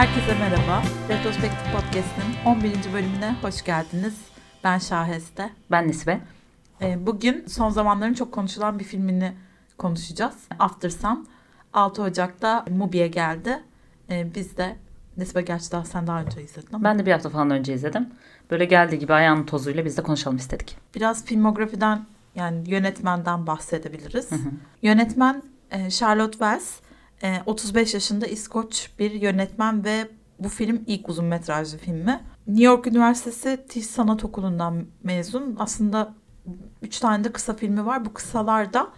Herkese merhaba. Retrospektif Podcast'in 11. bölümüne hoş geldiniz. Ben Şaheste. Ben Nesibe. Ee, Bugün son zamanların çok konuşulan bir filmini konuşacağız. After Sun. 6 Ocak'ta Mubi'ye geldi. Ee, Biz de Nesibe gerçi daha sen daha önce izledin ama Ben de bir hafta falan önce izledim. Böyle geldiği gibi ayağının tozuyla biz de konuşalım istedik. biraz filmografiden yani yönetmenden bahsedebiliriz. Yönetmen e, Charlotte Wells. E, 35 yaşında İskoç bir yönetmen ve bu film ilk uzun metrajlı filmi. New York Üniversitesi Tisch Sanat Okulu'ndan mezun. Aslında 3 tane de kısa filmi var. Bu kısalar da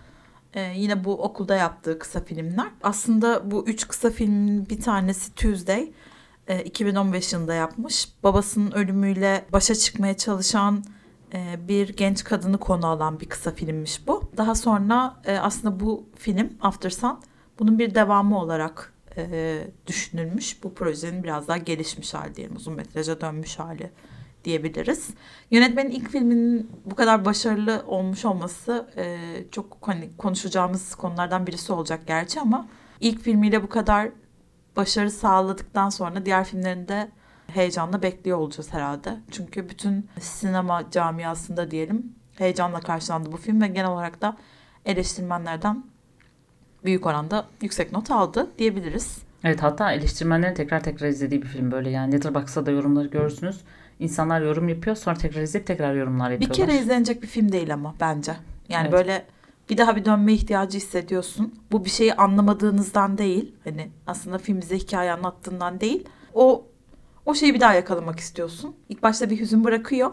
e, yine bu okulda yaptığı kısa filmler. Aslında bu üç kısa filmin bir tanesi Tuesday. e, 2015 yılında yapmış. Babasının ölümüyle başa çıkmaya çalışan e, bir genç kadını konu alan bir kısa filmmiş bu. Daha sonra e, aslında bu film After Sun bunun bir devamı olarak e, düşünülmüş. Bu projenin biraz daha gelişmiş hali diyelim. Uzun metraja dönmüş hali diyebiliriz. Yönetmenin ilk filminin bu kadar başarılı olmuş olması e, çok hani konuşacağımız konulardan birisi olacak gerçi ama ilk filmiyle bu kadar başarı sağladıktan sonra diğer filmlerinde heyecanla bekliyor olacağız herhalde. Çünkü bütün sinema camiasında diyelim heyecanla karşılandı bu film ve genel olarak da eleştirmenlerden büyük oranda yüksek not aldı diyebiliriz. Evet hatta eleştirmenlerin tekrar tekrar izlediği bir film böyle yani. Letterboxd'da da yorumları görürsünüz. İnsanlar yorum yapıyor sonra tekrar izleyip tekrar yorumlar Bir yapıyorlar. kere izlenecek bir film değil ama bence. Yani Evet. böyle bir daha bir dönme ihtiyacı hissediyorsun. Bu bir şeyi anlamadığınızdan değil. Hani aslında film bize hikaye anlattığından değil. O o şeyi bir daha yakalamak istiyorsun. İlk başta bir hüzün bırakıyor.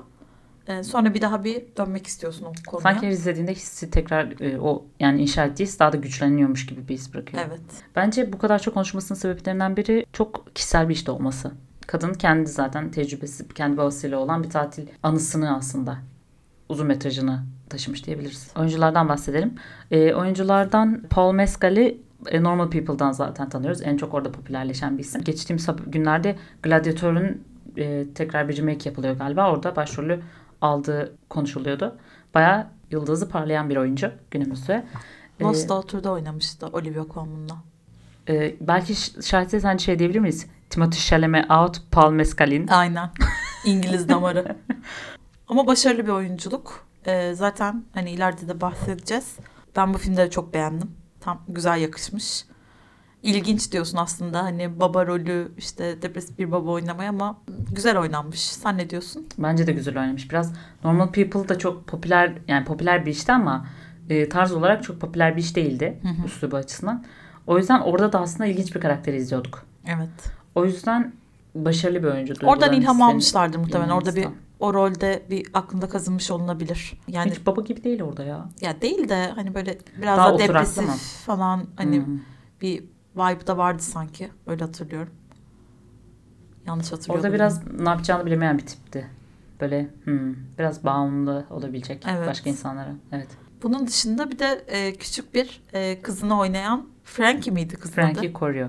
Ee, sonra bir daha bir dönmek istiyorsun o konuya. Sanki her izlediğinde hissi tekrar e, o yani inşa ettiği his daha da güçleniyormuş gibi bir his bırakıyor. Evet. Bence bu kadar çok konuşmasının sebeplerinden biri çok kişisel bir işte olması. Kadın kendi zaten tecrübesi, kendi babasıyla olan bir tatil anısını aslında uzun metrajını taşımış diyebiliriz. Oyunculardan bahsedelim. Ee, oyunculardan Paul Mescal'i e, Normal People'dan zaten tanıyoruz. En çok orada popülerleşen bir isim. Geçtiğimiz günlerde Gladiator'un e, tekrar bir remake yapılıyor galiba. Orada başrolü aldığı konuşuluyordu. Bayağı yıldızı parlayan bir oyuncu günümüzde. Ee, Lost Daughter'da oynamıştı Olivia Colman'la. ee, belki ş- şahit sen şey diyebilir miyiz? Timothée Chalamet out, Paul Mescal'in. Aynen. İngiliz damarı. Ama başarılı bir oyunculuk. Ee, zaten hani ileride de bahsedeceğiz. Ben bu filmleri çok beğendim. Tam güzel yakışmış. İlginç diyorsun aslında hani baba rolü işte depresif bir baba oynamaya ama güzel oynanmış. Sen ne diyorsun? Bence de güzel oynamış. Biraz Normal People da çok popüler yani popüler bir işti ama e, tarz olarak çok popüler bir iş değildi Hı hı. üslubu açısından. O yüzden orada da aslında ilginç bir karakteri izliyorduk. Evet. O yüzden başarılı bir oyuncu. Oradan ilham hislerini almışlardır muhtemelen. Orada bir o rolde bir aklında kazınmış olunabilir. Yani Hiç baba gibi değil orada ya. ya değil de hani böyle biraz Daha da oturaklı depresif mı? falan hani Hı. bir vibe da vardı sanki. Öyle hatırlıyorum. Yanlış hatırlıyorum. Orada biraz ne yapacağını bilemeyen bir tipti. Böyle hmm, biraz bağımlı olabilecek Evet. başka insanlara. Evet. Bunun dışında bir de e, küçük bir e, kızını oynayan Frankie miydi kızın Frankie adı? Corio.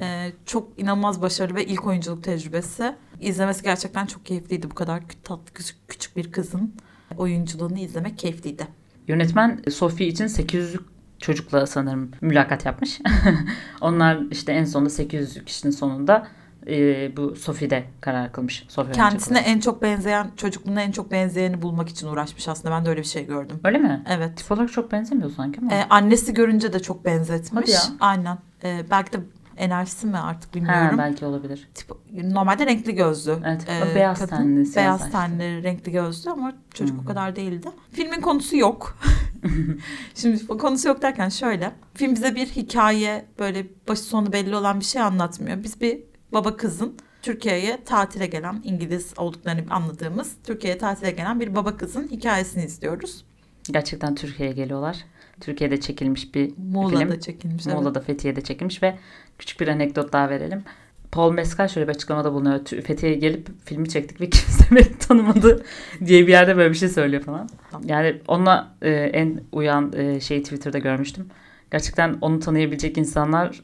E, çok inanılmaz başarılı ve ilk oyunculuk tecrübesi. İzlemesi gerçekten çok keyifliydi. Bu kadar tatlı küçük, küçük bir kızın oyunculuğunu izlemek keyifliydi. Yönetmen Sophie için 800 çocukla sanırım mülakat yapmış. Onlar işte en sonunda 800 kişinin sonunda e, bu Sophie'de karar kılmış. Sophie Kendisine en çok benzeyen, çocukluğuna en çok benzeyeni bulmak için uğraşmış aslında. Ben de öyle bir şey gördüm. Öyle mi? Evet. Tip olarak çok benzemiyor sanki ama. E, annesi görünce de çok benzetmiş. Hadi ya. Aynen. E, belki de enerjisi mi artık ha, bilmiyorum. belki olabilir. Tip, normalde renkli gözlü. Evet, Ee, beyaz kadın. tenli, Beyaz tenli, renkli gözlü ama çocuk Hmm. o kadar değildi. Filmin konusu yok. Şimdi konusu yok derken şöyle. Film bize bir hikaye böyle başı sonu belli olan bir şey anlatmıyor. Biz bir baba kızın Türkiye'ye tatile gelen İngiliz olduklarını anladığımız Türkiye'ye tatile gelen bir baba kızın hikayesini izliyoruz. Gerçekten Türkiye'ye geliyorlar. Türkiye'de çekilmiş bir Muğla'da film. çekilmiş. evet. Muğla'da Fethiye'de çekilmiş ve küçük bir anekdot daha verelim. Paul Mescal şöyle bir açıklamada bulunuyor. Fethiye'ye gelip filmi çektik ve kimse beni tanımadı diye bir yerde böyle bir şey söylüyor falan. Yani onunla e, en uyan e, şeyi Twitter'da görmüştüm. Gerçekten onu tanıyabilecek insanlar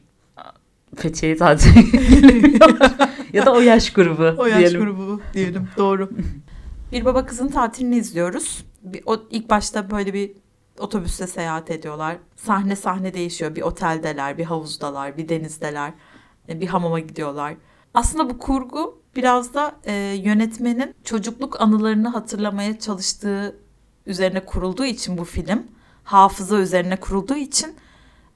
Fethiye'ye tatile ya da o yaş grubu O yaş diyelim. grubu diyelim. Doğru. bir baba kızın tatilini izliyoruz. Bir, o, ilk başta böyle bir otobüste seyahat ediyorlar. Sahne sahne değişiyor. Bir oteldeler, bir havuzdalar, bir denizdeler. E, Bir hamama gidiyorlar. Aslında bu kurgu biraz da e, yönetmenin çocukluk anılarını hatırlamaya çalıştığı üzerine kurulduğu için bu film. Hafıza üzerine kurulduğu için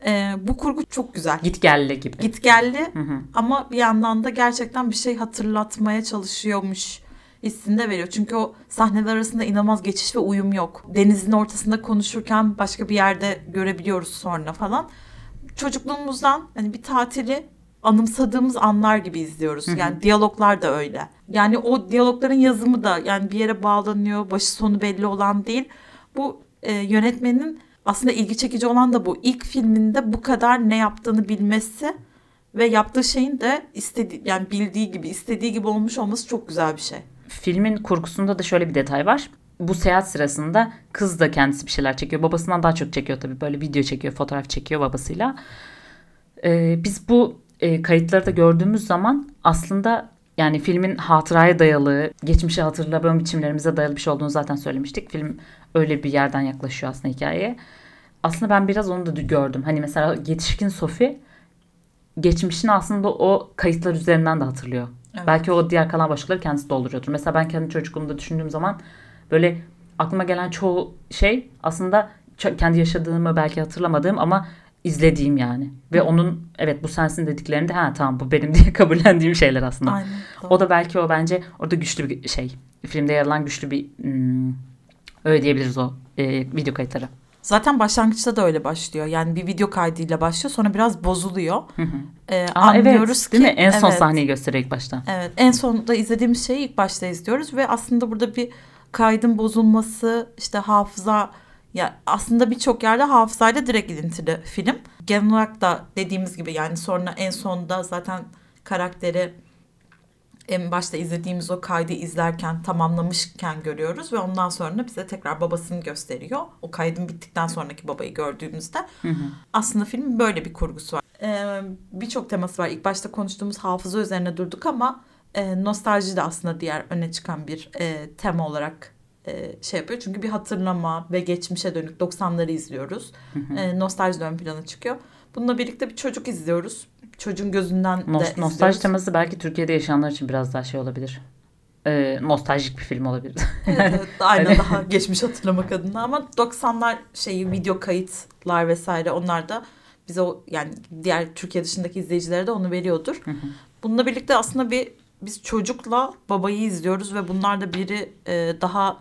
e, bu kurgu çok güzel. Git gelli gibi. Git geldi Hı hı. ama bir yandan da gerçekten bir şey hatırlatmaya çalışıyormuş hissinde veriyor. Çünkü o sahneler arasında inanılmaz geçiş ve uyum yok. Denizin ortasında konuşurken başka bir yerde görebiliyoruz sonra falan. Çocukluğumuzdan hani bir tatili anımsadığımız anlar gibi izliyoruz. Yani diyaloglar da öyle. Yani o diyalogların yazımı da yani bir yere bağlanıyor, başı sonu belli olan değil. Bu e, yönetmenin aslında ilgi çekici olan da bu. İlk filminde bu kadar ne yaptığını bilmesi ve yaptığı şeyin de istediği yani bildiği gibi, istediği gibi olmuş olması çok güzel bir şey. Filmin kurgusunda da şöyle bir detay var. Bu seyahat sırasında kız da kendisi bir şeyler çekiyor. Babasından daha çok çekiyor tabii. Böyle video çekiyor, fotoğraf çekiyor babasıyla. Ee, biz bu e, kayıtları da gördüğümüz zaman aslında yani filmin hatıraya dayalı, geçmişi hatırlama biçimlerimize dayalı bir şey olduğunu zaten söylemiştik. Film öyle bir yerden yaklaşıyor aslında hikayeye. Aslında ben biraz onu da gördüm. Hani mesela yetişkin Sophie geçmişini aslında o kayıtlar üzerinden de hatırlıyor. Evet. Belki o diğer kalan boşlukları kendisi dolduruyordur. Mesela ben kendi çocukluğumda düşündüğüm zaman böyle aklıma gelen çoğu şey aslında kendi yaşadığımı belki hatırlamadığım ama izlediğim yani. Ve onun evet bu sensin dediklerinde ha tamam bu benim diye kabullendiğim şeyler aslında. Aynen. O da belki o bence orada güçlü bir şey. Filmde yer alan güçlü bir hmm, öyle diyebiliriz o e, video kayıtları. Zaten başlangıçta da öyle başlıyor. Yani bir video kaydıyla başlıyor sonra biraz bozuluyor. Ee, Aa, anlıyoruz evet, ki değil mi? En son evet, sahneyi gösteriyor ilk başta. Evet, en sonda izlediğimiz şeyi ilk başta izliyoruz ve aslında burada bir kaydın bozulması, işte hafıza ya aslında birçok yerde hafızayla direkt ilintili film. Genel olarak da dediğimiz gibi yani sonra en sonda zaten karakteri en başta izlediğimiz o kaydı izlerken tamamlamışken görüyoruz ve ondan sonra bize tekrar babasını gösteriyor. O kaydın bittikten sonraki babayı gördüğümüzde aslında filmin böyle bir kurgusu var. Ee, Birçok teması var. İlk başta konuştuğumuz hafıza üzerine durduk ama e, nostalji de aslında diğer öne çıkan bir e, tema olarak e, şey yapıyor. Çünkü bir hatırlama ve geçmişe dönük 90'ları izliyoruz. E, nostalji de ön plana çıkıyor. Bununla birlikte bir çocuk izliyoruz. Çocuğun gözünden de Nos- nostalji izliyoruz. teması belki Türkiye'de yaşayanlar için biraz daha şey olabilir. Ee, nostaljik bir film olabilir. Evet, evet. Aynen Hani- daha geçmiş hatırlamak adına ama 90'lar şeyi video kayıtlar vesaire onlar da bize o yani diğer Türkiye dışındaki izleyicilere de onu veriyordur. Bununla birlikte aslında bir biz çocukla babayı izliyoruz ve bunlar da biri e, daha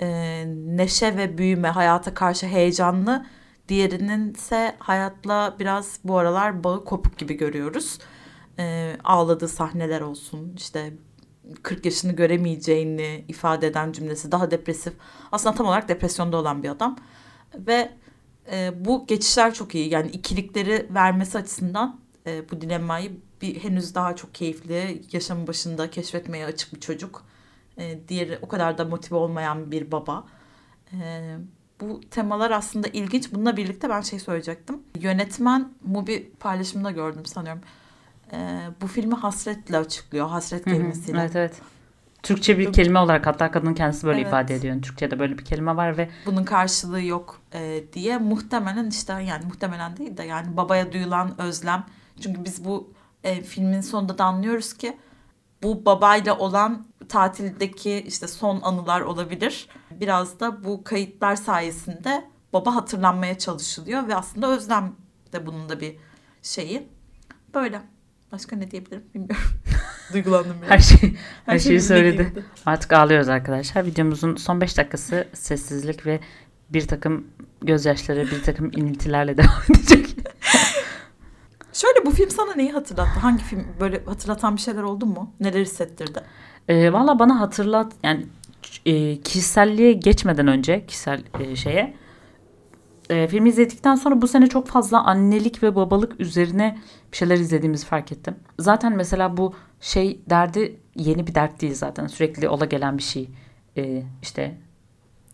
e, neşe ve büyüme, hayata karşı heyecanlı. Diğerinin ise hayatla biraz bu aralar bağı kopuk gibi görüyoruz. E, ağladığı sahneler olsun işte 40 yaşını göremeyeceğini ifade eden cümlesi daha depresif. Aslında tam olarak depresyonda olan bir adam. Ve e, bu geçişler çok iyi. Yani ikilikleri vermesi açısından e, bu dilemmayı bir henüz daha çok keyifli, yaşamın başında keşfetmeye açık bir çocuk. E, diğeri o kadar da motive olmayan bir baba. E, bu temalar aslında ilginç. Bununla birlikte ben şey söyleyecektim. Yönetmen Mubi paylaşımında gördüm sanıyorum. E, bu filmi hasretle açıklıyor. Hasret kelimesiyle. evet evet. Türkçe bir kelime olarak hatta kadın kendisi böyle Evet. ifade ediyor. Türkçe'de böyle bir kelime var ve bunun karşılığı yok e, diye muhtemelen işte yani muhtemelen değil de yani babaya duyulan özlem. Çünkü biz bu e, filmin sonunda da anlıyoruz ki bu babayla olan tatildeki işte son anılar olabilir. Biraz da bu kayıtlar sayesinde baba hatırlanmaya çalışılıyor ve aslında özlem de bunun da bir şeyi. Böyle. Başka ne diyebilirim bilmiyorum. Duygulandım biraz. her şey her, şeyi şey söyledi. gibi. Artık ağlıyoruz arkadaşlar. Videomuzun son 5 dakikası sessizlik ve bir takım gözyaşları, bir takım iniltilerle devam edecek. Şöyle bu film sana neyi hatırlattı? Hangi film böyle hatırlatan bir şeyler oldu mu? Neler hissettirdi? Ee, Valla bana hatırlat yani e, kişiselliğe geçmeden önce kişisel e, şeye e, filmi izledikten sonra bu sene çok fazla annelik ve babalık üzerine bir şeyler izlediğimizi fark ettim. Zaten mesela bu şey derdi yeni bir dert değil zaten sürekli ola gelen bir şey. E, işte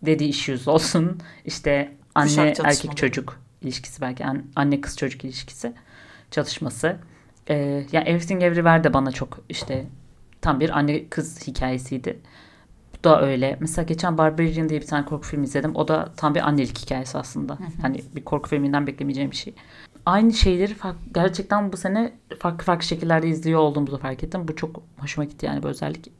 dediği issues olsun işte anne erkek çocuk ilişkisi belki an- anne kız çocuk ilişkisi çatışması. E, yani Everything Everywhere de bana çok işte tam bir anne kız hikayesiydi. Bu da öyle. Mesela geçen Barbarian diye bir tane korku filmi izledim. O da tam bir annelik hikayesi aslında. Hani bir korku filminden beklemeyeceğim bir şey. aynı şeyleri gerçekten bu sene farklı farklı şekillerde izliyor olduğumuzu fark ettim. Bu çok hoşuma gitti yani bu özellik.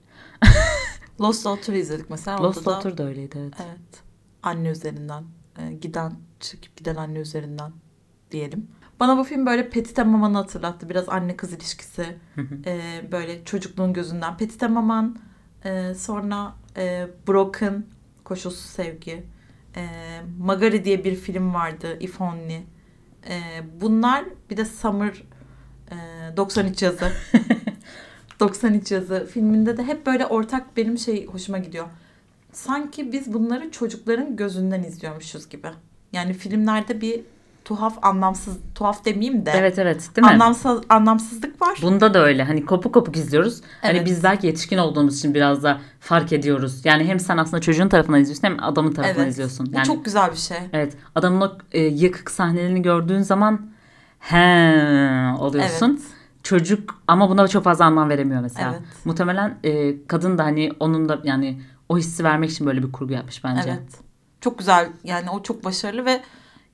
Lost Daughter'ı izledik mesela. Lost Daughter da öyleydi evet. Evet. Anne üzerinden. e, giden, çıkıp giden anne üzerinden diyelim. Bana bu film böyle Petite Maman'ı hatırlattı. Biraz anne kız ilişkisi. e, böyle çocukluğun gözünden. Petite Maman, e, sonra e, Broken, Koşulsuz Sevgi. E, Magari diye bir film vardı. If Only. E, bunlar bir de Summer e, 93 yazı. 93 yazı filminde de hep böyle ortak benim şey hoşuma gidiyor. Sanki biz bunları çocukların gözünden izliyormuşuz gibi. Yani filmlerde bir tuhaf anlamsız tuhaf demeyeyim de Evet evet değil mi? anlamsız anlamsızlık var. Bunda da öyle. Hani kopuk kopuk izliyoruz. Hani Evet. biz belki yetişkin olduğumuz için biraz da fark ediyoruz. Yani hem sen aslında çocuğun tarafından izliyorsun hem adamın tarafından Evet. izliyorsun. Bu Yani çok güzel bir şey. evet adamın o e, yıkık sahnelerini gördüğün zaman he oluyorsun. Evet. Çocuk ama buna çok fazla anlam veremiyor mesela. Evet. Muhtemelen e, kadın da hani onun da yani o hissi vermek için böyle bir kurgu yapmış bence. Evet. Çok güzel. Yani o çok başarılı ve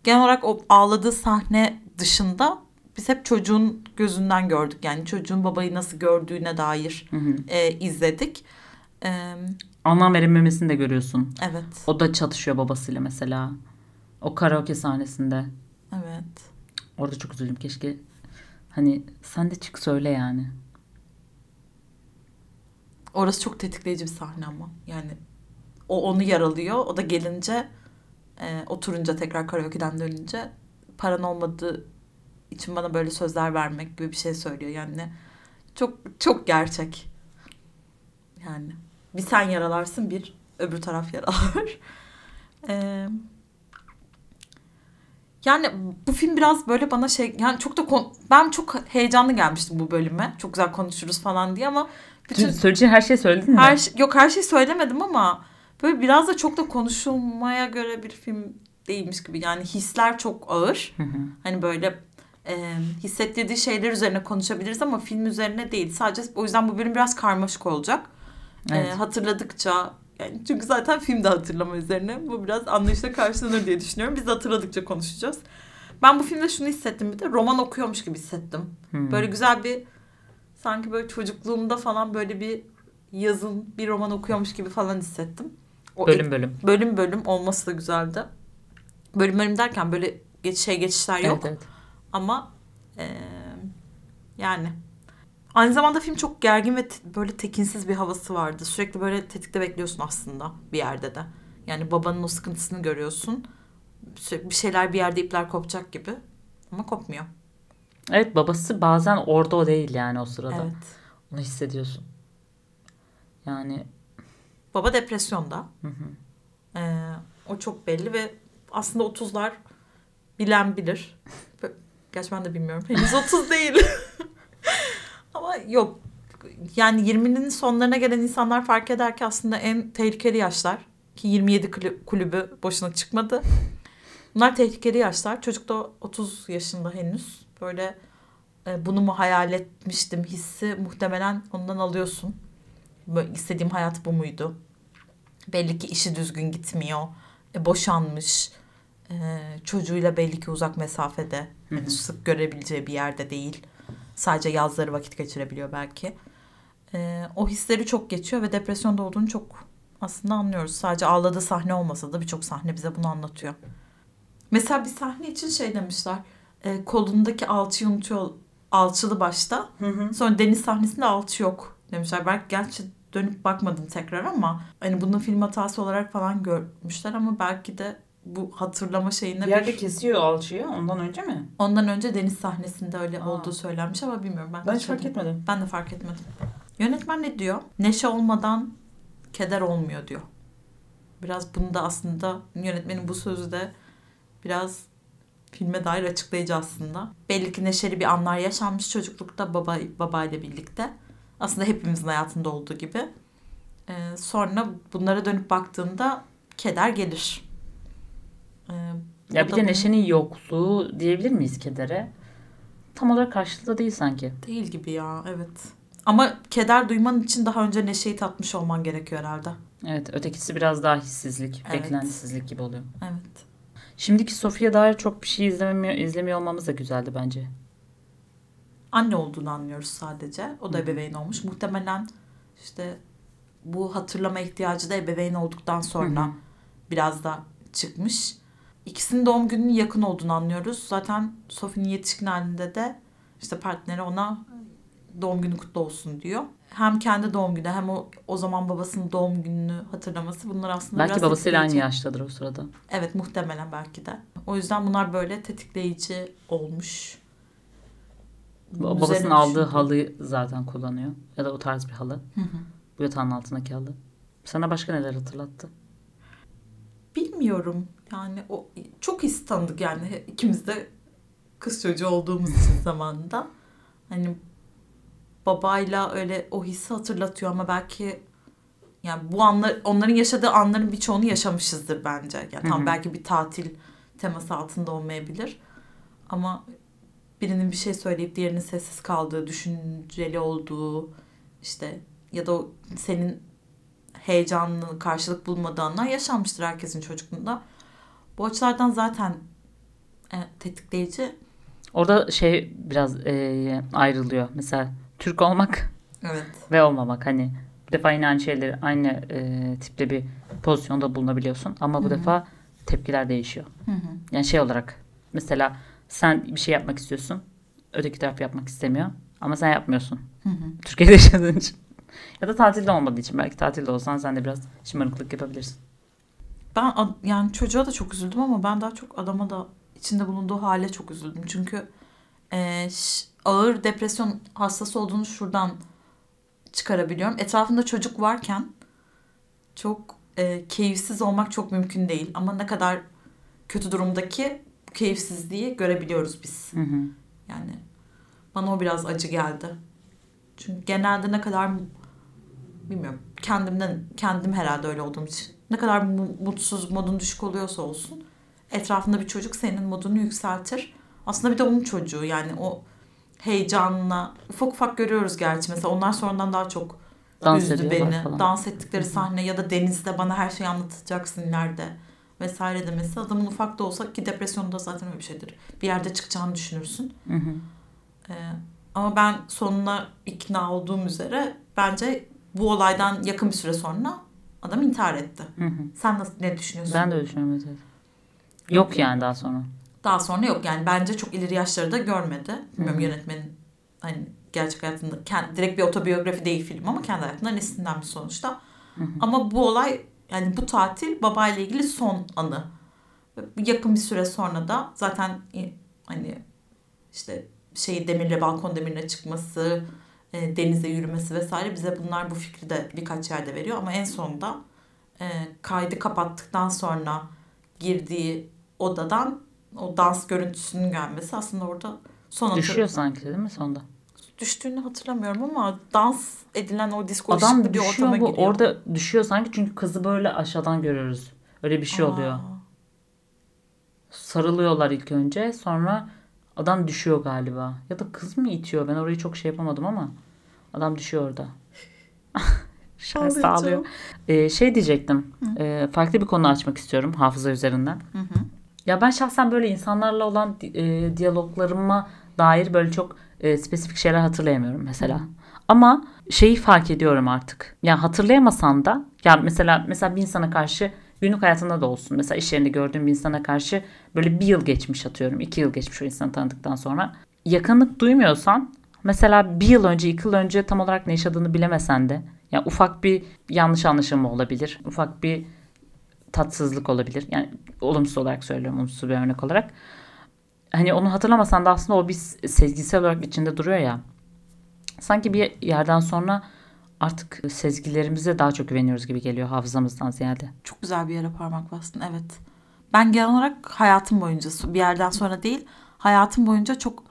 genel olarak o ağladığı sahne dışında biz hep çocuğun gözünden gördük. Yani çocuğun babayı nasıl gördüğüne dair Hı hı. e, izledik. E, Anlam verememesini de görüyorsun. evet. O da çatışıyor babasıyla mesela. O karaoke sahnesinde. Evet. Orada çok üzüldüm. Keşke hani sen de çık söyle yani. Orası çok tetikleyici bir sahne ama. Yani o onu yaralıyor. O da gelince e, oturunca tekrar karaoke'den dönünce paran olmadığı için bana böyle sözler vermek gibi bir şey söylüyor. Yani çok çok gerçek. Yani bir sen yaralarsın bir öbür taraf yaralar. E, yani bu film biraz böyle bana şey yani çok da kon- ben çok heyecanlı gelmiştim bu bölüme. Çok güzel konuşuruz falan diye ama bütün söyleyeceğin her şeyi söyledin mi? her şey, yok her şey söylemedim ama böyle biraz da çok da konuşulmaya göre bir film değilmiş gibi. Yani hisler çok ağır. Hı hı. Hani böyle e, hissettirdiği şeyler üzerine konuşabiliriz ama film üzerine değil. Sadece o yüzden bu bölüm biraz karmaşık olacak. E, Evet. hatırladıkça yani çünkü zaten film de hatırlama üzerine. Bu biraz anlayışla karşılanır diye düşünüyorum. Biz de hatırladıkça konuşacağız. Ben bu filmde şunu hissettim bir de roman okuyormuş gibi hissettim. Hı. Böyle güzel bir sanki böyle çocukluğumda falan böyle bir yazın bir roman okuyormuş gibi falan hissettim. O Bölüm bölüm. bölüm bölüm olması da güzeldi. Bölüm bölüm derken böyle geç, şey geçişler yok. Evet, evet. Ama eee, yani aynı zamanda film çok gergin ve te- böyle tekinsiz bir havası vardı. Sürekli böyle tetikte bekliyorsun aslında bir yerde de. Yani babanın o sıkıntısını görüyorsun. Sü- Bir şeyler bir yerde ipler kopacak gibi. Ama kopmuyor. Evet babası bazen orada o değil yani o sırada. Evet. Onu hissediyorsun. Yani Baba depresyonda. hı hı. Ee, o çok belli ve aslında 30'lar bilen bilir. Gerçi ben de bilmiyorum. Henüz 30 değil. Ama yok. Yani 20'nin sonlarına gelen insanlar fark eder ki aslında en tehlikeli yaşlar. Ki 27 kulü- kulübü boşuna çıkmadı. Bunlar tehlikeli yaşlar. Çocuk da 30 yaşında henüz. Böyle e, bunu mu hayal etmiştim hissi muhtemelen ondan alıyorsun. Böyle istediğim hayat bu muydu? Belli ki işi düzgün gitmiyor. E, boşanmış. E, çocuğuyla belli ki uzak mesafede. Yani sık görebileceği bir yerde değil. Sadece yazları vakit geçirebiliyor belki. E, o hisleri çok geçiyor ve depresyonda olduğunu çok aslında anlıyoruz. Sadece ağladığı sahne olmasa da birçok sahne bize bunu anlatıyor. Mesela bir sahne için şey demişler. E, kolundaki alçıyı unutuyor. Alçılı başta. Sonra deniz sahnesinde alçı yok demişler. Belki gerçi dönüp bakmadım tekrar ama hani bunu film hatası olarak falan görmüşler ama belki de bu hatırlama şeyinde Bir yerde bir... kesiyor alçıyı ondan önce mi? Ondan önce deniz sahnesinde öyle Aa. olduğu söylenmiş ama bilmiyorum ben. Ben hiç fark etmedim. Ben de fark etmedim. Yönetmen ne diyor? Neşe olmadan keder olmuyor diyor. Biraz bunu da aslında yönetmenin bu sözü de biraz filme dair açıklayıcı aslında. Belli ki neşeli bir anlar yaşanmış çocuklukta baba babayla birlikte. Aslında hepimizin hayatında olduğu gibi. Ee, sonra bunlara dönüp baktığında keder gelir. Ee, Ya bir de neşenin yokluğu diyebilir miyiz kedere? Tam olarak karşılığı da değil sanki. Değil gibi ya evet. Ama keder duyman için daha önce neşeyi tatmış olman gerekiyor herhalde. Evet ötekisi biraz daha hissizlik, Evet. beklentisizlik gibi oluyor. Evet. Şimdiki Sofia dair çok bir şey izlemiyor, izlemiyor olmamız da güzeldi bence. Anne olduğunu anlıyoruz sadece. O da ebeveyn olmuş. Muhtemelen işte bu hatırlama ihtiyacı da ebeveyn olduktan sonra biraz da çıkmış. İkisinin doğum gününün yakın olduğunu anlıyoruz. Zaten Sophie'nin yetişkin halinde de işte partneri ona doğum günü kutlu olsun diyor. Hem kendi doğum günü hem o, o zaman babasının doğum gününü hatırlaması bunlar aslında Belki biraz babasıyla aynı yaştadır o sırada. Evet muhtemelen belki de. O yüzden bunlar böyle tetikleyici olmuş. Babasının aldığı halıyı zaten kullanıyor. Ya da o tarz bir halı. Hı hı. Bu yatağın altındaki halı. Sana başka neler hatırlattı? Bilmiyorum. Yani o çok his tanıdık yani ikimiz de kız çocuğu olduğumuz için zamanında. Hani babayla öyle o hissi hatırlatıyor ama belki yani bu anlar onların yaşadığı anların birçoğunu yaşamışızdır bence. Yani Hı tam hı. belki bir tatil teması altında olmayabilir. Ama birinin bir şey söyleyip diğerinin sessiz kaldığı, düşünceli olduğu işte ya da senin heyecanlı karşılık bulmadığı anlar yaşanmıştır herkesin çocukluğunda. Bu açılardan zaten e, tetikleyici. Orada şey biraz e, ayrılıyor. Mesela Türk olmak Evet. ve olmamak. Hani bir defa yine aynı şeyleri aynı e, tipte bir pozisyonda bulunabiliyorsun. Ama bu Hı hı. defa tepkiler değişiyor. Hı hı. Yani şey olarak mesela sen bir şey yapmak istiyorsun. Öteki taraf yapmak istemiyor. Ama sen yapmıyorsun. Hı hı. Türkiye'de yaşadığın için. Ya da tatilde olmadığı için. Belki tatilde olsan sen de biraz şımarıklık yapabilirsin. Ben yani çocuğa da çok üzüldüm ama ben daha çok adama da içinde bulunduğu hale çok üzüldüm. Çünkü e, ağır depresyon hastası olduğunu şuradan çıkarabiliyorum. Etrafında çocuk varken çok e, keyifsiz olmak çok mümkün değil. Ama ne kadar kötü durumdaki keyifsizliği görebiliyoruz biz. Hı hı. Yani bana o biraz acı geldi. Çünkü genelde ne kadar bilmiyorum kendimden kendim herhalde öyle olduğum için ne kadar mu- mutsuz modun düşük oluyorsa olsun etrafında bir çocuk senin modunu yükseltir. Aslında bir de onun çocuğu yani o heyecanla ufak ufak görüyoruz gerçi mesela onlar sonradan daha çok Dans üzdü beni. falan. Dans ettikleri sahne ya da denizde bana her şeyi anlatacaksın ileride vesaire demesi adamın ufak da olsa ki depresyonda zaten öyle bir şeydir. Bir yerde çıkacağını düşünürsün. Hı hı. Ee, ama ben sonuna ikna olduğum üzere bence bu olaydan yakın bir süre sonra adam intihar etti. Hı hı. Sen nasıl ne düşünüyorsun? Ben de öyle düşünüyorum. evet, evet. Yok yani daha sonra. Daha sonra yok yani bence çok ileri yaşları da görmedi. Bilmiyorum Hı hı. yönetmenin hani gerçek hayatında kendi, direkt bir otobiyografi değil film ama kendi hayatından esinlenmiş sonuçta. Hı hı. Ama bu olay yani bu tatil babayla ilgili son anı. Yakın bir süre sonra da zaten e, hani işte şey demirle balkon demirine çıkması, e, denize yürümesi vesaire bize bunlar bu fikri de birkaç yerde veriyor ama en sonunda e, kaydı kapattıktan sonra girdiği odadan o dans görüntüsünün gelmesi aslında orada son Düşüyor sanki değil mi sonda? Düştüğünü hatırlamıyorum ama dans edilen o disco Adam ışıklı bir düşüyor ortama bu. giriyor. Orada düşüyor sanki çünkü kızı böyle aşağıdan görüyoruz. Öyle bir şey oluyor. Aa. Sarılıyorlar ilk önce sonra adam düşüyor galiba. Ya da kız mı itiyor? Ben orayı çok şey yapamadım ama adam düşüyor orada. Sağlıyor. Ee, şey diyecektim. Ee, farklı bir konu açmak istiyorum hafıza üzerinden. Hı hı. Ya ben şahsen böyle insanlarla olan e, diyaloglarıma dair böyle çok e, spesifik şeyler hatırlayamıyorum mesela. Ama şeyi fark ediyorum artık. Ya hatırlayamasan da ya mesela mesela bir insana karşı günlük hayatında da olsun. Mesela iş yerinde gördüğüm bir insana karşı böyle bir yıl geçmiş atıyorum. iki yıl geçmiş o insanı tanıdıktan sonra. Yakınlık duymuyorsan mesela bir yıl önce iki yıl önce tam olarak ne yaşadığını bilemesen de ya ufak bir yanlış anlaşılma olabilir. Ufak bir tatsızlık olabilir. Yani olumsuz olarak söylüyorum, olumsuz bir örnek olarak. Hani onu hatırlamasan da aslında o bir sezgisel olarak içinde duruyor ya. Sanki bir yerden sonra artık sezgilerimize daha çok güveniyoruz gibi geliyor hafızamızdan ziyade. Çok güzel bir yere parmak bastın evet. Ben genel olarak hayatım boyunca bir yerden sonra değil hayatım boyunca çok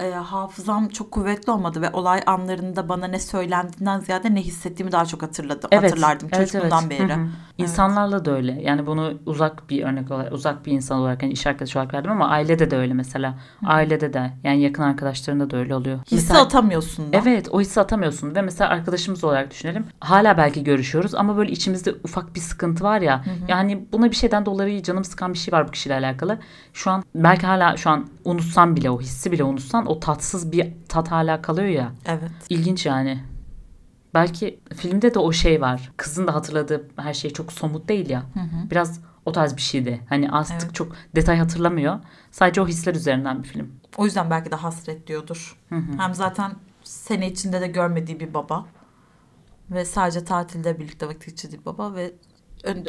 e, hafızam çok kuvvetli olmadı ve olay anlarında bana ne söylendiğinden ziyade ne hissettiğimi daha çok hatırladım. Hatırlardım çocukluğumdan beri. Hı hı. İnsanlarla da öyle. Yani bunu uzak bir örnek olarak, uzak bir insan olarak yani iş arkadaşı olarak verdim ama ailede de öyle mesela. Hı. Ailede de yani yakın arkadaşlarında da öyle oluyor. Hissi mesela, atamıyorsun da. Evet o hissi atamıyorsun ve mesela arkadaşımız olarak düşünelim. Hala belki görüşüyoruz ama böyle içimizde ufak bir sıkıntı var ya. Hı hı. Yani buna bir şeyden dolayı canım sıkan bir şey var bu kişiyle alakalı. Şu an belki hala şu an unutsam bile o hissi bile unutsan o tatsız bir tat hala kalıyor ya. Evet. İlginç yani. Belki filmde de o şey var. Kızın da hatırladığı her şey çok somut değil ya. Hı hı. Biraz o tarz bir şeydi. Hani artık evet. çok detay hatırlamıyor. Sadece o hisler üzerinden bir film. O yüzden belki de hasret diyordur. Hı hı. Hem zaten sene içinde de görmediği bir baba. Ve sadece tatilde birlikte vakit geçirdiği baba ve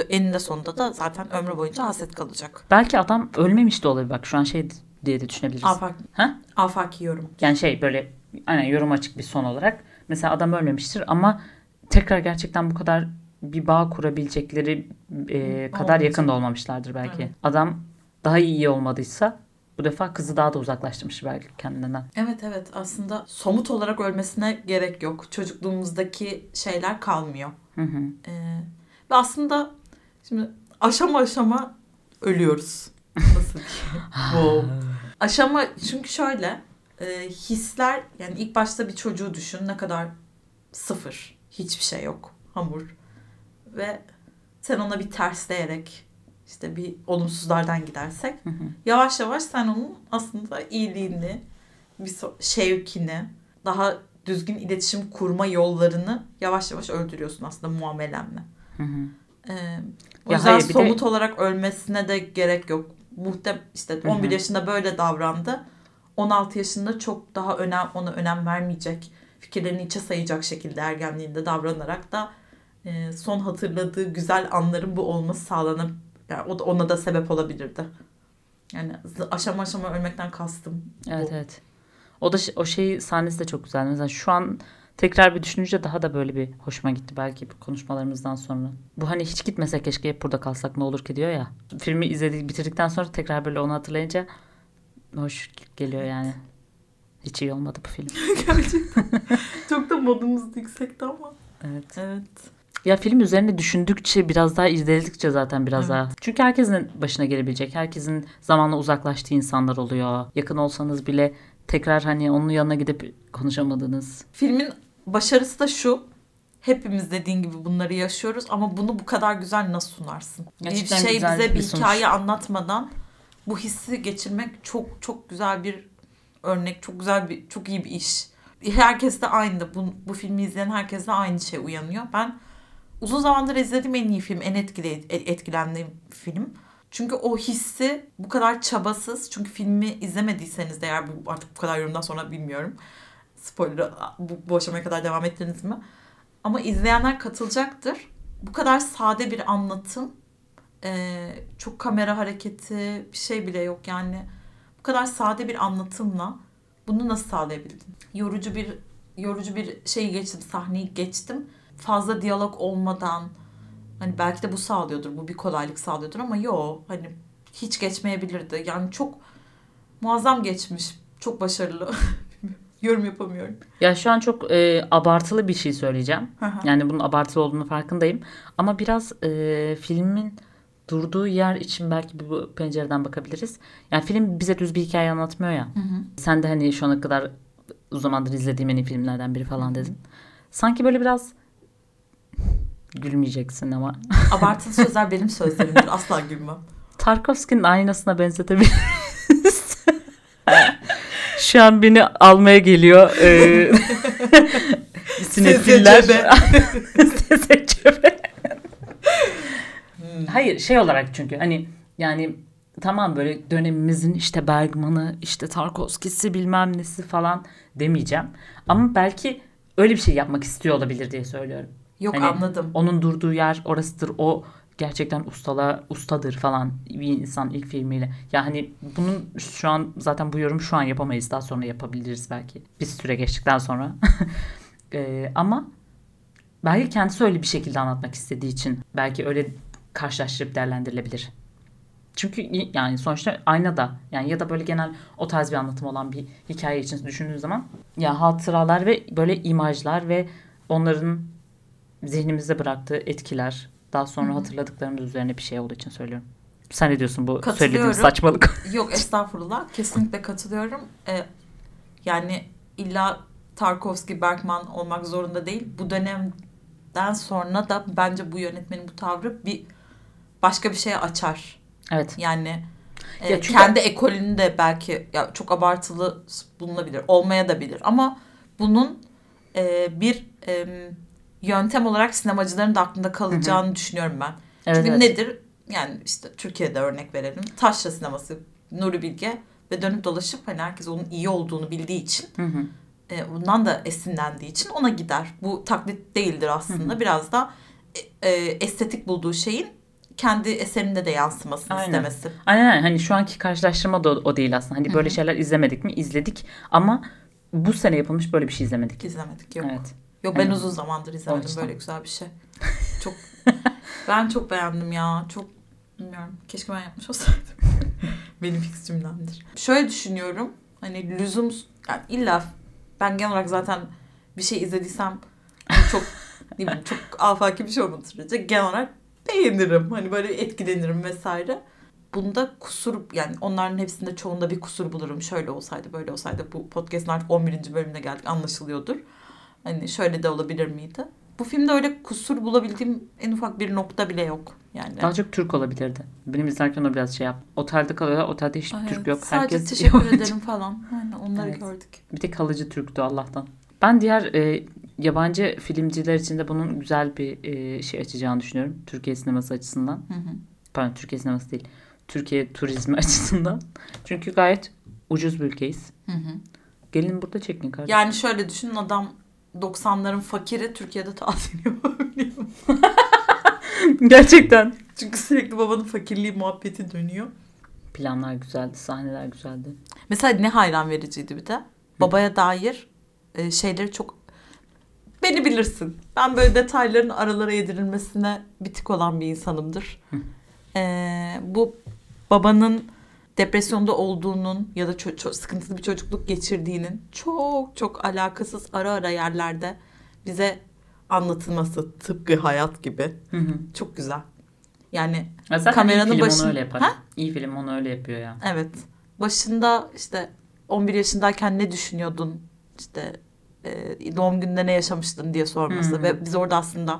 eninde sonunda da zaten ömrü boyunca hasret kalacak. Belki adam ölmemiş de olabilir bak şu an şey diye de düşünebiliriz. Afaki. Ha? Afaki yorum. Yani şey böyle aynen yorum açık bir son olarak. Mesela adam ölmemiştir ama tekrar gerçekten bu kadar bir bağ kurabilecekleri e, kadar Olmayacak. yakın da olmamışlardır belki. Evet. Adam daha iyi olmadıysa bu defa kızı daha da uzaklaştırmış belki kendinden. Evet evet aslında somut olarak ölmesine gerek yok. Çocukluğumuzdaki şeyler kalmıyor. Hı hı. Ee, ve aslında şimdi aşama aşama ölüyoruz. Nasıl wow. Aşama çünkü şöyle e, hisler yani ilk başta bir çocuğu düşün ne kadar sıfır hiçbir şey yok hamur ve sen ona bir tersleyerek işte bir olumsuzlardan gidersek hı hı. yavaş yavaş sen onun aslında iyiliğini bir şevkini daha düzgün iletişim kurma yollarını yavaş yavaş öldürüyorsun aslında muamelenle. Hı hı. Ee, o ya yüzden hayır, somut de... olarak ölmesine de gerek yok. Muhtem işte 11 hı hı. yaşında böyle davrandı. 16 yaşında çok daha önem ona önem vermeyecek, fikirlerini içe sayacak şekilde ergenliğinde davranarak da e, son hatırladığı güzel anların bu olması sağlanıp yani o da ona da sebep olabilirdi. Yani aşama aşama ölmekten kastım. Evet bu. evet. O da o şey sahnesi de çok güzel. Mesela şu an tekrar bir düşününce daha da böyle bir hoşuma gitti belki bu konuşmalarımızdan sonra. Bu hani hiç gitmesek keşke hep burada kalsak ne olur ki diyor ya. Filmi izledik bitirdikten sonra tekrar böyle onu hatırlayınca hoş geliyor yani. Hiç iyi olmadı bu film. Gerçekten. Çok da modumuz yüksekti ama. Evet. Evet. Ya film üzerine düşündükçe biraz daha izledikçe zaten biraz evet. daha. Çünkü herkesin başına gelebilecek. Herkesin zamanla uzaklaştığı insanlar oluyor. Yakın olsanız bile tekrar hani onun yanına gidip konuşamadınız. Filmin başarısı da şu. Hepimiz dediğin gibi bunları yaşıyoruz ama bunu bu kadar güzel nasıl sunarsın? Gerçekten bir şey bize bir, bir hikaye anlatmadan bu hissi geçirmek çok çok güzel bir örnek, çok güzel bir çok iyi bir iş. Herkes de aynı. Bu, bu filmi izleyen herkes de aynı şey uyanıyor. Ben uzun zamandır izlediğim en iyi film, en etkili, etkilendiğim film. Çünkü o hissi bu kadar çabasız. Çünkü filmi izlemediyseniz de eğer bu, artık bu kadar yorumdan sonra bilmiyorum. Spoiler bu, bu aşamaya kadar devam ettiniz mi? Ama izleyenler katılacaktır. Bu kadar sade bir anlatım e, çok kamera hareketi bir şey bile yok yani bu kadar sade bir anlatımla bunu nasıl sağlayabildin? Yorucu bir yorucu bir şey geçtim sahneyi geçtim fazla diyalog olmadan hani belki de bu sağlıyordur bu bir kolaylık sağlıyordur ama yo hani hiç geçmeyebilirdi yani çok muazzam geçmiş çok başarılı yorum yapamıyorum. Ya şu an çok e, abartılı bir şey söyleyeceğim. yani bunun abartılı olduğunu farkındayım. Ama biraz e, filmin durduğu yer için belki bu pencereden bakabiliriz. Yani film bize düz bir hikaye anlatmıyor ya. Hı hı. Sen de hani şu ana kadar o zamandır izlediğim en iyi filmlerden biri falan dedin. Sanki böyle biraz gülmeyeceksin ama. Abartılı sözler benim sözlerimdir. Asla gülmem. Tarkovski'nin aynasına benzetebiliriz. şu an beni almaya geliyor. Ee, sinefiller. Sese cebe. Hmm. Hayır şey olarak çünkü hani yani tamam böyle dönemimizin işte Bergman'ı işte Tarkovski'si bilmem nesi falan demeyeceğim. Ama belki öyle bir şey yapmak istiyor olabilir diye söylüyorum. Yok hani anladım. Onun durduğu yer orasıdır. O gerçekten ustala ustadır falan bir insan ilk filmiyle. Yani bunun şu an zaten bu yorum şu an yapamayız. Daha sonra yapabiliriz belki. Bir süre geçtikten sonra. ee, ama belki kendisi öyle bir şekilde anlatmak istediği için belki öyle karşılaştırıp değerlendirilebilir. Çünkü yani sonuçta aynada yani ya da böyle genel o tarz bir anlatım olan bir hikaye için düşündüğün zaman ya hatıralar ve böyle imajlar ve onların zihnimizde bıraktığı etkiler daha sonra hatırladıklarımız üzerine bir şey olduğu için söylüyorum. Sen ne diyorsun bu söylediğim saçmalık? Yok estağfurullah. Kesinlikle katılıyorum. Ee, yani illa Tarkovski, Bergman olmak zorunda değil. Bu dönemden sonra da bence bu yönetmenin bu tavrı bir başka bir şeye açar. evet. Yani e, Ya çünkü- kendi ekolünü de belki ya çok abartılı bulunabilir. Olmaya da bilir. Ama bunun e, bir e, yöntem olarak sinemacıların da aklında kalacağını düşünüyorum ben. Evet, Çünkü evet. nedir? Yani işte Türkiye'de örnek verelim. Taşra sineması, Nuri Bilge ve dönüp dolaşıp hani herkes onun iyi olduğunu bildiği için Hı hı. e, bundan da esinlendiği için ona gider. Bu taklit değildir aslında. Biraz da e, e, estetik bulduğu şeyin kendi eserinde de yansımasını Aynen. istemesi. Aynen hani şu anki karşılaştırma da o, o değil aslında. Hani böyle şeyler izlemedik mi? İzledik ama bu sene yapılmış böyle bir şey izlemedik. İzlemedik yok. Evet. Yok ben Evet. uzun zamandır izlemedim böyle güzel bir şey. Çok ben çok beğendim ya. Çok bilmiyorum. Keşke ben yapmış olsaydım. Benim fikrimdendir. Şöyle düşünüyorum. Hani lüzum yani illa ben genel olarak zaten bir şey izlediysem hani çok ne bileyim çok afaki bir şey olmadığı sürece genel olarak beğenirim. Hani böyle etkilenirim vesaire. Bunda kusur yani onların hepsinde çoğunda bir kusur bulurum. Şöyle olsaydı böyle olsaydı bu podcast'ın artık 11. bölümüne geldik anlaşılıyordur. Hani şöyle de olabilir miydi? Bu filmde öyle kusur bulabildiğim en ufak bir nokta bile yok. Yani. Daha çok Türk olabilirdi. Benim izlerken o biraz şey yap. Otelde kalıyorlar. Otelde hiç Ay, Türk evet. yok. Sadece Herkes teşekkür ederim falan. Aynen onları Evet. gördük. Bir tek kalıcı Türktü Allah'tan. Ben diğer e, yabancı filmciler için de bunun güzel bir e, şey açacağını düşünüyorum. Türkiye sineması açısından. Hı hı. Pardon Türkiye sineması değil. Türkiye turizmi açısından. Çünkü gayet ucuz bir ülkeyiz. Hı hı. Gelin burada çekin kardeşim. Yani şöyle düşünün adam 90'ların fakiri Türkiye'de tatil yapabiliyor. Gerçekten. Çünkü sürekli babanın fakirliği muhabbeti dönüyor. Planlar güzeldi, sahneler güzeldi. Mesela ne hayran vericiydi bir de. Babaya dair e, şeyleri çok beni bilirsin. Ben böyle detayların aralara yedirilmesine bitik olan bir insanımdır. E, bu babanın depresyonda olduğunun ya da ço- ço- sıkıntılı bir çocukluk geçirdiğinin çok çok alakasız ara ara yerlerde bize anlatılması tıpkı hayat gibi Hı hı. çok güzel. Yani Ya Zaten Kameranın iyi başın- onu öyle yapar. Ha? İyi film onu öyle yapıyor ya. Evet. Başında işte 11 yaşındayken ne düşünüyordun? İşte e, doğum gününde ne yaşamıştın diye sorması Hmm. ve biz orada aslında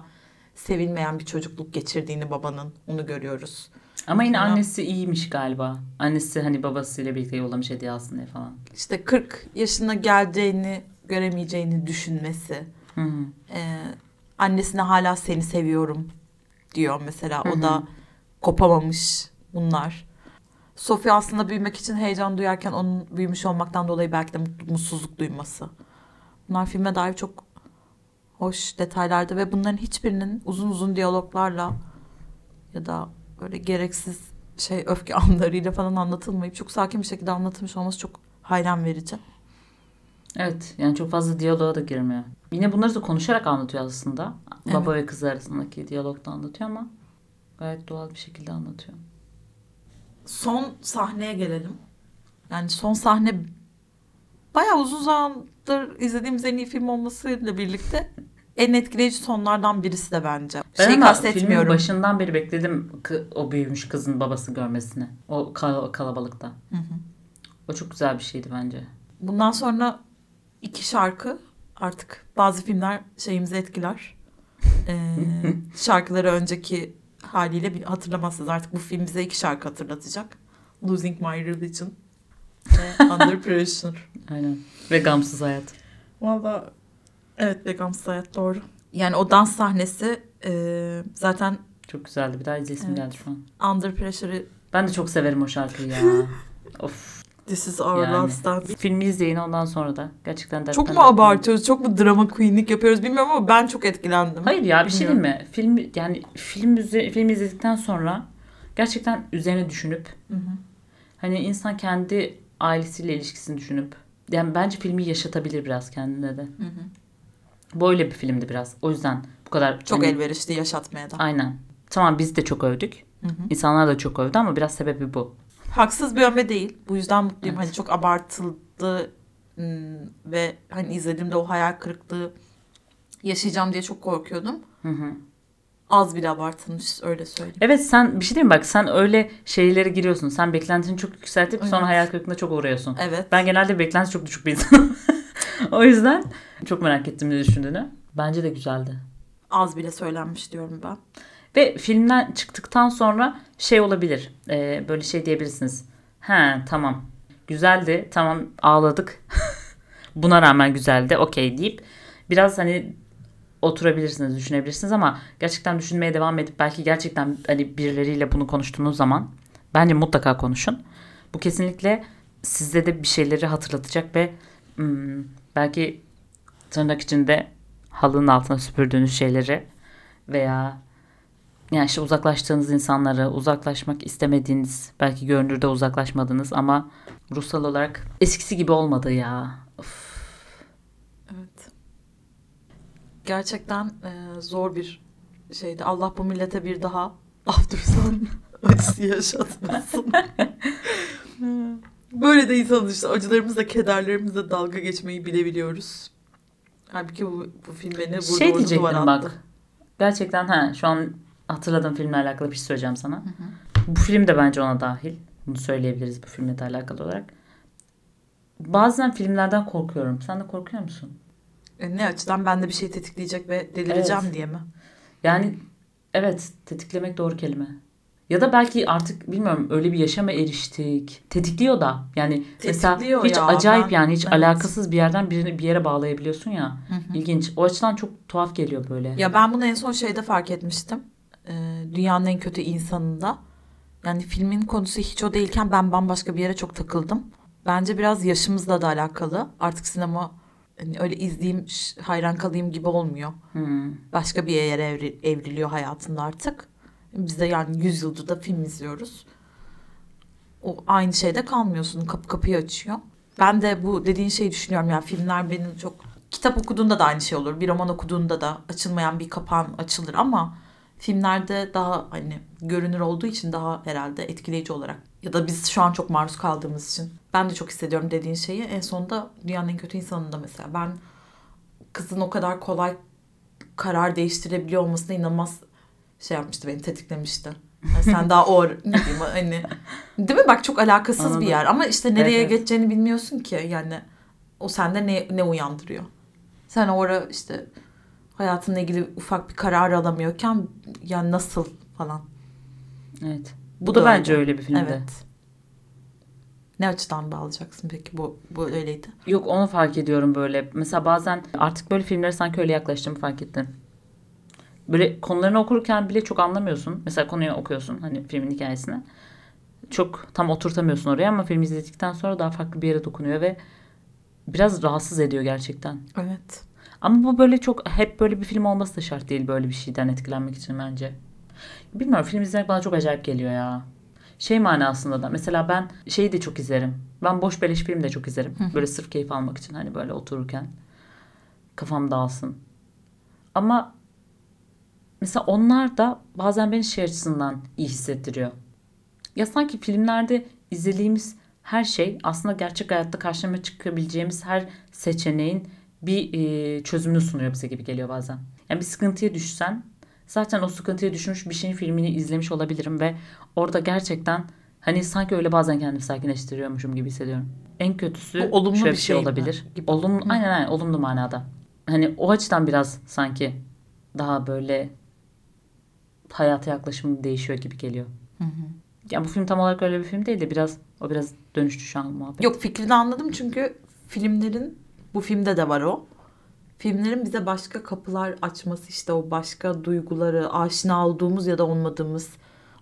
sevilmeyen bir çocukluk geçirdiğini babanın onu görüyoruz. Ama yine Sonra- annesi iyiymiş galiba. Annesi hani babasıyla birlikte yollamış hediye diye falan. İşte 40 yaşına geleceğini göremeyeceğini düşünmesi. Hı hı. e, annesine hala seni seviyorum diyor mesela. Hı O hı. da kopamamış bunlar. Sofya aslında büyümek için heyecan duyarken onun büyümüş olmaktan dolayı belki de mut- mutsuzluk duyması. Bunlar filme dair çok hoş detaylardı ve bunların hiçbirinin uzun uzun diyaloglarla ya da böyle gereksiz şey öfke anlarıyla falan anlatılmayıp çok sakin bir şekilde anlatılmış olması çok hayran verici. Evet yani çok fazla diyaloğa da girmiyor. Yine bunları da konuşarak anlatıyor aslında. Baba ve kız arasındaki diyalogda anlatıyor ama gayet doğal bir şekilde anlatıyor. son sahneye gelelim. Yani son sahne bayağı uzun zamandır izlediğimiz en iyi film olmasıyla birlikte en etkileyici sonlardan birisi de bence. Ben şey kastetmiyorum. filmin başından beri bekledim o büyümüş kızın babası görmesini. O kal- kalabalıkta. Hı hı. O çok güzel bir şeydi bence. Bundan sonra iki şarkı artık bazı filmler şeyimizi etkiler. Ee, şarkıları önceki haliyle hatırlamazsınız. Artık bu film bize iki şarkı hatırlatacak. Losing My Religion ve Under Pressure. Aynen. Ve gamsız hayat. Valla evet Begamsız Hayat doğru. Yani o dans sahnesi e, zaten Çok güzeldi. Bir daha izleyesim Evet. geldi şu an. Under Pressure'ı Ben de çok severim o şarkıyı ya. of. This is our Yani. last dance. Filmi izleyin ondan sonra da. Gerçekten dertten Çok mu abartıyoruz? Çok mu drama queenlik yapıyoruz bilmiyorum ama ben çok etkilendim. Hayır ya bir şey Bilmiyorum. mi? Film yani film film izledikten sonra gerçekten üzerine düşünüp Hı hı. hani insan kendi ailesiyle ilişkisini düşünüp yani bence filmi yaşatabilir biraz kendine de. Hı hı. Böyle bir filmdi biraz. O yüzden bu kadar Çok hani- elverişli yaşatmaya da. Aynen. Tamam biz de çok övdük. İnsanlar da çok övdü ama biraz sebebi bu. Haksız bir övme değil. Bu yüzden mutluyum. Hani çok abartıldı ve hani izlediğimde o hayal kırıklığı yaşayacağım diye çok korkuyordum. Az bile abartılmış öyle söyleyeyim. Evet sen bir şey diyeyim bak sen öyle şeylere giriyorsun. Sen beklentini çok yükseltip sonra Evet. hayal kırıklığına çok uğruyorsun. Evet. Ben genelde beklenti çok düşük bir insanım. o yüzden çok merak ettim ne düşündüğünü. Bence de güzeldi. Az bile söylenmiş diyorum ben. Ve filmden çıktıktan sonra şey olabilir. e, böyle şey diyebilirsiniz. He tamam. Güzeldi. Tamam ağladık. Buna rağmen güzeldi. Okey deyip biraz hani oturabilirsiniz, düşünebilirsiniz ama gerçekten düşünmeye devam edip belki gerçekten hani birileriyle bunu konuştuğunuz zaman bence mutlaka konuşun. Bu kesinlikle sizde de bir şeyleri hatırlatacak ve hmm, belki tırnak içinde halının altına süpürdüğünüz şeyleri veya yani işte uzaklaştığınız insanları, uzaklaşmak istemediğiniz, belki görünürde uzaklaşmadınız ama ruhsal olarak eskisi gibi olmadı ya. Of. Evet. Gerçekten e, zor bir şeydi. Allah bu millete bir daha Aftersun acısı yaşatmasın. Böyle de insanız işte. Acılarımızla, kederlerimizle dalga geçmeyi bilebiliyoruz. Halbuki bu, bu film beni burada Şey diyecektim bak. attı. Gerçekten ha şu an hatırladığım filmle alakalı bir şey söyleyeceğim sana. Bu film de bence ona dahil. Bunu söyleyebiliriz bu filmle de alakalı olarak. Bazen filmlerden korkuyorum. Sen de korkuyor musun? E, ne açıdan bende bir şey tetikleyecek ve delireceğim Evet. diye mi? Yani evet tetiklemek doğru kelime. Ya da belki artık bilmiyorum öyle bir yaşama eriştik. Tetikliyor da. Yani mesela Tetikliyor hiç ya, acayip ben- yani hiç evet. alakasız bir yerden birini bir yere bağlayabiliyorsun ya. İlginç. O açıdan çok tuhaf geliyor böyle. Ya ben bunu en son şeyde fark etmiştim. Ee, dünyanın en kötü insanında. Yani filmin konusu hiç o değilken ben bambaşka bir yere çok takıldım. Bence biraz yaşımızla da alakalı. Artık sinema hani öyle izleyeyim, hayran kalayım gibi olmuyor. Hmm. Başka bir yere evri- evriliyor hayatında artık. Biz de yani 100 yıldır da film izliyoruz. O aynı şeyde kalmıyorsun. Kapı kapıyı açıyor. Ben de bu dediğin şeyi düşünüyorum. Yani filmler benim çok... Kitap okuduğunda da aynı şey olur. Bir roman okuduğunda da açılmayan bir kapağın açılır ama filmlerde daha hani görünür olduğu için daha herhalde etkileyici olarak ya da biz şu an çok maruz kaldığımız için ben de çok hissediyorum dediğin şeyi. En sonunda dünyanın en kötü insanında mesela ben kızın o kadar kolay karar değiştirebiliyor olmasına inanılmaz şey yapmıştı beni tetiklemişti. Yani sen daha o ne diyeyim hani değil mi bak çok alakasız Anladım. bir yer ama işte nereye Evet, geçeceğini bilmiyorsun ki yani o sende ne ne uyandırıyor. Sen orada işte hayatınla ilgili ufak bir karar alamıyorken yani nasıl falan. Evet. Bu, da, da bence öyle. bir filmdi. Evet. Ne açıdan bağlayacaksın peki bu bu öyleydi. Yok onu fark ediyorum böyle. Mesela bazen artık böyle filmlere sanki öyle yaklaştığımı fark ettim. Böyle konularını okurken bile çok anlamıyorsun. Mesela konuyu okuyorsun hani filmin hikayesini. Çok tam oturtamıyorsun oraya ama film izledikten sonra daha farklı bir yere dokunuyor ve biraz rahatsız ediyor gerçekten. Evet. Ama bu böyle çok hep böyle bir film olması da şart değil böyle bir şeyden etkilenmek için bence. Bilmiyorum film izlemek bana çok acayip geliyor ya. Şey manasında da mesela ben şeyi de çok izlerim. Ben boş beleş film de çok izlerim. Böyle sırf keyif almak için hani böyle otururken kafam dağılsın. Ama mesela onlar da bazen beni şey açısından iyi hissettiriyor. Ya sanki filmlerde izlediğimiz her şey aslında gerçek hayatta karşıma çıkabileceğimiz her seçeneğin bir e, çözümünü sunuyor bize gibi geliyor bazen. Yani bir sıkıntıya düşsen zaten o sıkıntıya düşmüş bir şeyin filmini izlemiş olabilirim ve orada gerçekten hani sanki öyle bazen kendimi sakinleştiriyormuşum gibi hissediyorum. En kötüsü Bu olumlu şöyle bir şey şey olabilir. Gibi. Olumlu, aynen aynen olumlu manada. Hani o açıdan biraz sanki daha böyle hayata yaklaşımım değişiyor gibi geliyor. Yani bu film tam olarak öyle bir film değil de biraz o biraz dönüştü şu an muhabbet. Yok fikrini anladım çünkü filmlerin bu filmde de var o. Filmlerin bize başka kapılar açması işte o başka duyguları aşina olduğumuz ya da olmadığımız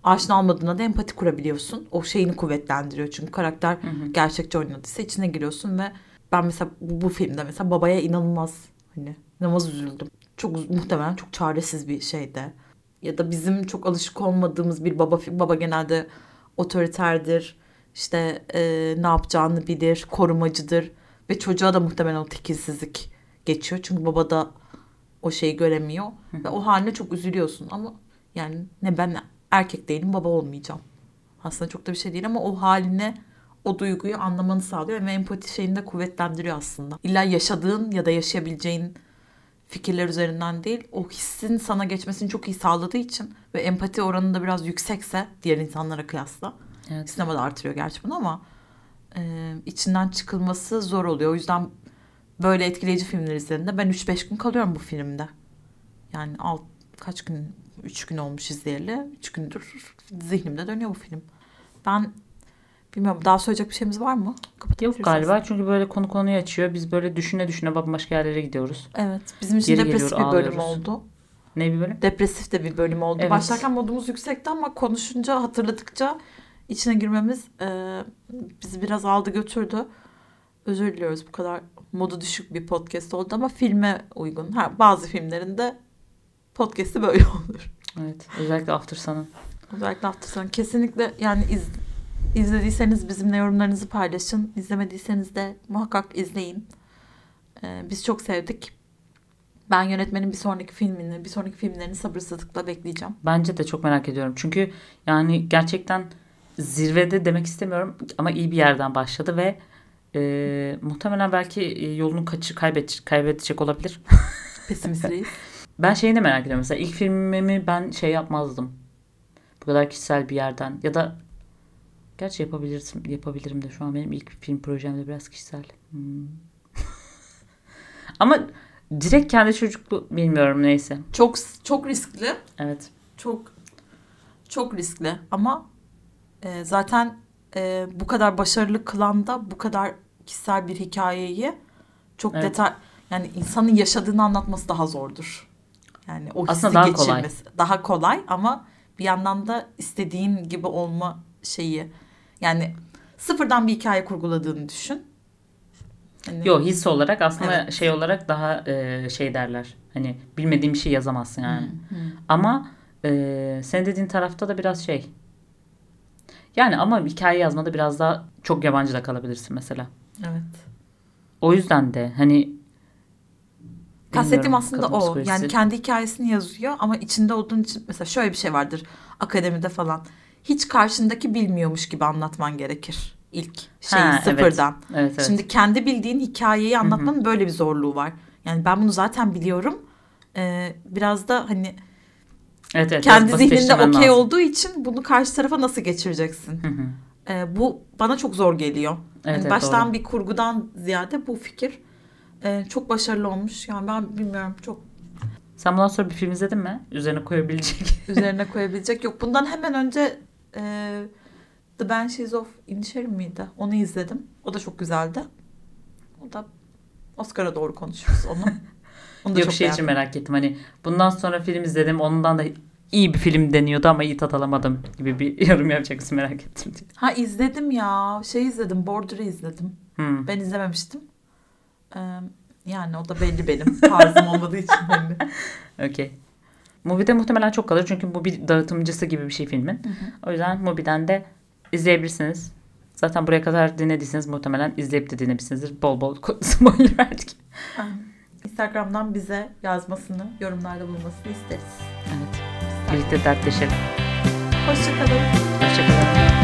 aşina olmadığına da empati kurabiliyorsun. O şeyini kuvvetlendiriyor çünkü karakter gerçekçi oynadıysa içine giriyorsun ve ben mesela bu, filmde mesela babaya inanılmaz hani inanılmaz üzüldüm. Çok muhtemelen çok çaresiz bir şeyde. Ya da bizim çok alışık olmadığımız bir baba baba genelde otoriterdir. İşte e, ne yapacağını bilir, korumacıdır ve çocuğa da muhtemelen o tekilsizlik geçiyor. Çünkü baba da o şeyi göremiyor ve o haline çok üzülüyorsun ama yani ne ben erkek değilim baba olmayacağım. Aslında çok da bir şey değil ama o haline o duyguyu anlamanı sağlıyor ve empati şeyini de kuvvetlendiriyor aslında. İlla yaşadığın ya da yaşayabileceğin fikirler üzerinden değil o hissin sana geçmesini çok iyi sağladığı için ve empati oranı da biraz yüksekse diğer insanlara kıyasla. Evet. Sinema da artırıyor gerçi bunu ama e, içinden çıkılması zor oluyor. O yüzden böyle etkileyici filmler izlediğimde ben 3-5 gün kalıyorum bu filmde. Yani alt, kaç gün 3 gün olmuş izleyeli. 3 gündür zihnimde dönüyor bu film. Ben bilmiyorum daha söyleyecek bir şeyimiz var mı? Yok galiba çünkü böyle konu konuyu açıyor. Biz böyle düşüne düşüne bambaşka yerlere gidiyoruz. Evet. Bizim için Geri depresif geliyor, bir bölüm ağlıyoruz. oldu. Ne bir bölüm? Depresif de bir bölüm oldu. Evet. Başlarken modumuz yüksekti ama konuşunca, hatırladıkça içine girmemiz e, bizi biraz aldı götürdü. Özür diliyoruz bu kadar modu düşük bir podcast oldu ama filme uygun. Ha, bazı filmlerinde podcast'i böyle olur. Evet. Özellikle After Sun'ın. Özellikle hafta sonu. Kesinlikle yani iz, izlediyseniz bizimle yorumlarınızı paylaşın. İzlemediyseniz de muhakkak izleyin. Ee, biz çok sevdik. Ben yönetmenin bir sonraki filmini, bir sonraki filmlerini sabırsızlıkla bekleyeceğim. Bence de çok merak ediyorum. Çünkü yani gerçekten zirvede demek istemiyorum ama iyi bir yerden başladı ve e, muhtemelen belki e, yolunu kaçı kaybedecek, kaybedecek olabilir. Pesimist reis. Ben şeyini de merak ediyorum. Mesela ilk filmimi ben şey yapmazdım. Bu kadar kişisel bir yerden ya da gerçi yapabilirim yapabilirim de şu an benim ilk film projem de biraz kişisel. Hmm. Ama direkt kendi çocuklu bilmiyorum neyse. Çok çok riskli. Evet. Çok çok riskli ama e, zaten e, bu kadar başarılı kılan da bu kadar kişisel bir hikayeyi çok Evet. detay yani insanın yaşadığını anlatması daha zordur. Yani o Aslında daha kolay. geçirmesi daha kolay ama bir yandan da istediğin gibi olma şeyi yani sıfırdan bir hikaye kurguladığını düşün. Yani, Yo his olarak aslında Evet. şey olarak daha e, şey derler. Hani bilmediğim bir şey yazamazsın yani. Hı, hı. Ama e, sen dediğin tarafta da biraz şey. Yani ama hikaye yazmada biraz daha çok yabancı da kalabilirsin mesela. Evet. O yüzden de hani Kastettiğim aslında o. psikolojisi. Yani kendi hikayesini yazıyor ama içinde olduğun için mesela şöyle bir şey vardır akademide falan. Hiç karşındaki bilmiyormuş gibi anlatman gerekir ilk şeyi Ha, evet. sıfırdan. Evet, evet. Şimdi kendi bildiğin hikayeyi anlatmanın böyle bir zorluğu var. Yani ben bunu zaten biliyorum. Ee, biraz da hani evet, evet, kendi zihninde okey olduğu için bunu karşı tarafa nasıl geçireceksin? Hı hı. Ee, bu bana çok zor geliyor. Evet, Yani evet, baştan doğru. bir kurgudan ziyade bu fikir e, çok başarılı olmuş. Yani ben bilmiyorum çok Sen bundan sonra bir film izledin mi? Üzerine koyabilecek. üzerine koyabilecek yok. Bundan hemen önce e, The Banshees of Inisherin miydi? Onu izledim. O da çok güzeldi. O da Oscar'a doğru konuşuruz onu. Onu da Yok çok şey için merak ettim. Hani bundan sonra film izledim. Ondan da iyi bir film deniyordu ama iyi tat alamadım gibi bir yorum yapacak mısın merak ettim. diye. Ha izledim ya. Şey izledim. Border'ı izledim. Hmm. Ben izlememiştim. Ee, yani o da belli benim. Tarzım olmadığı için belli. Okey. Mubi'de muhtemelen çok kalır çünkü bu bir dağıtımcısı gibi bir şey filmin. O yüzden Mubi'den de izleyebilirsiniz. Zaten buraya kadar dinlediyseniz muhtemelen izleyip de dinlemişsinizdir. Bol bol spoiler verdik. Instagram'dan bize yazmasını, yorumlarda bulunmasını isteriz. Evet. Birlikte dertleşelim. Hoşçakalın. Hoşçakalın.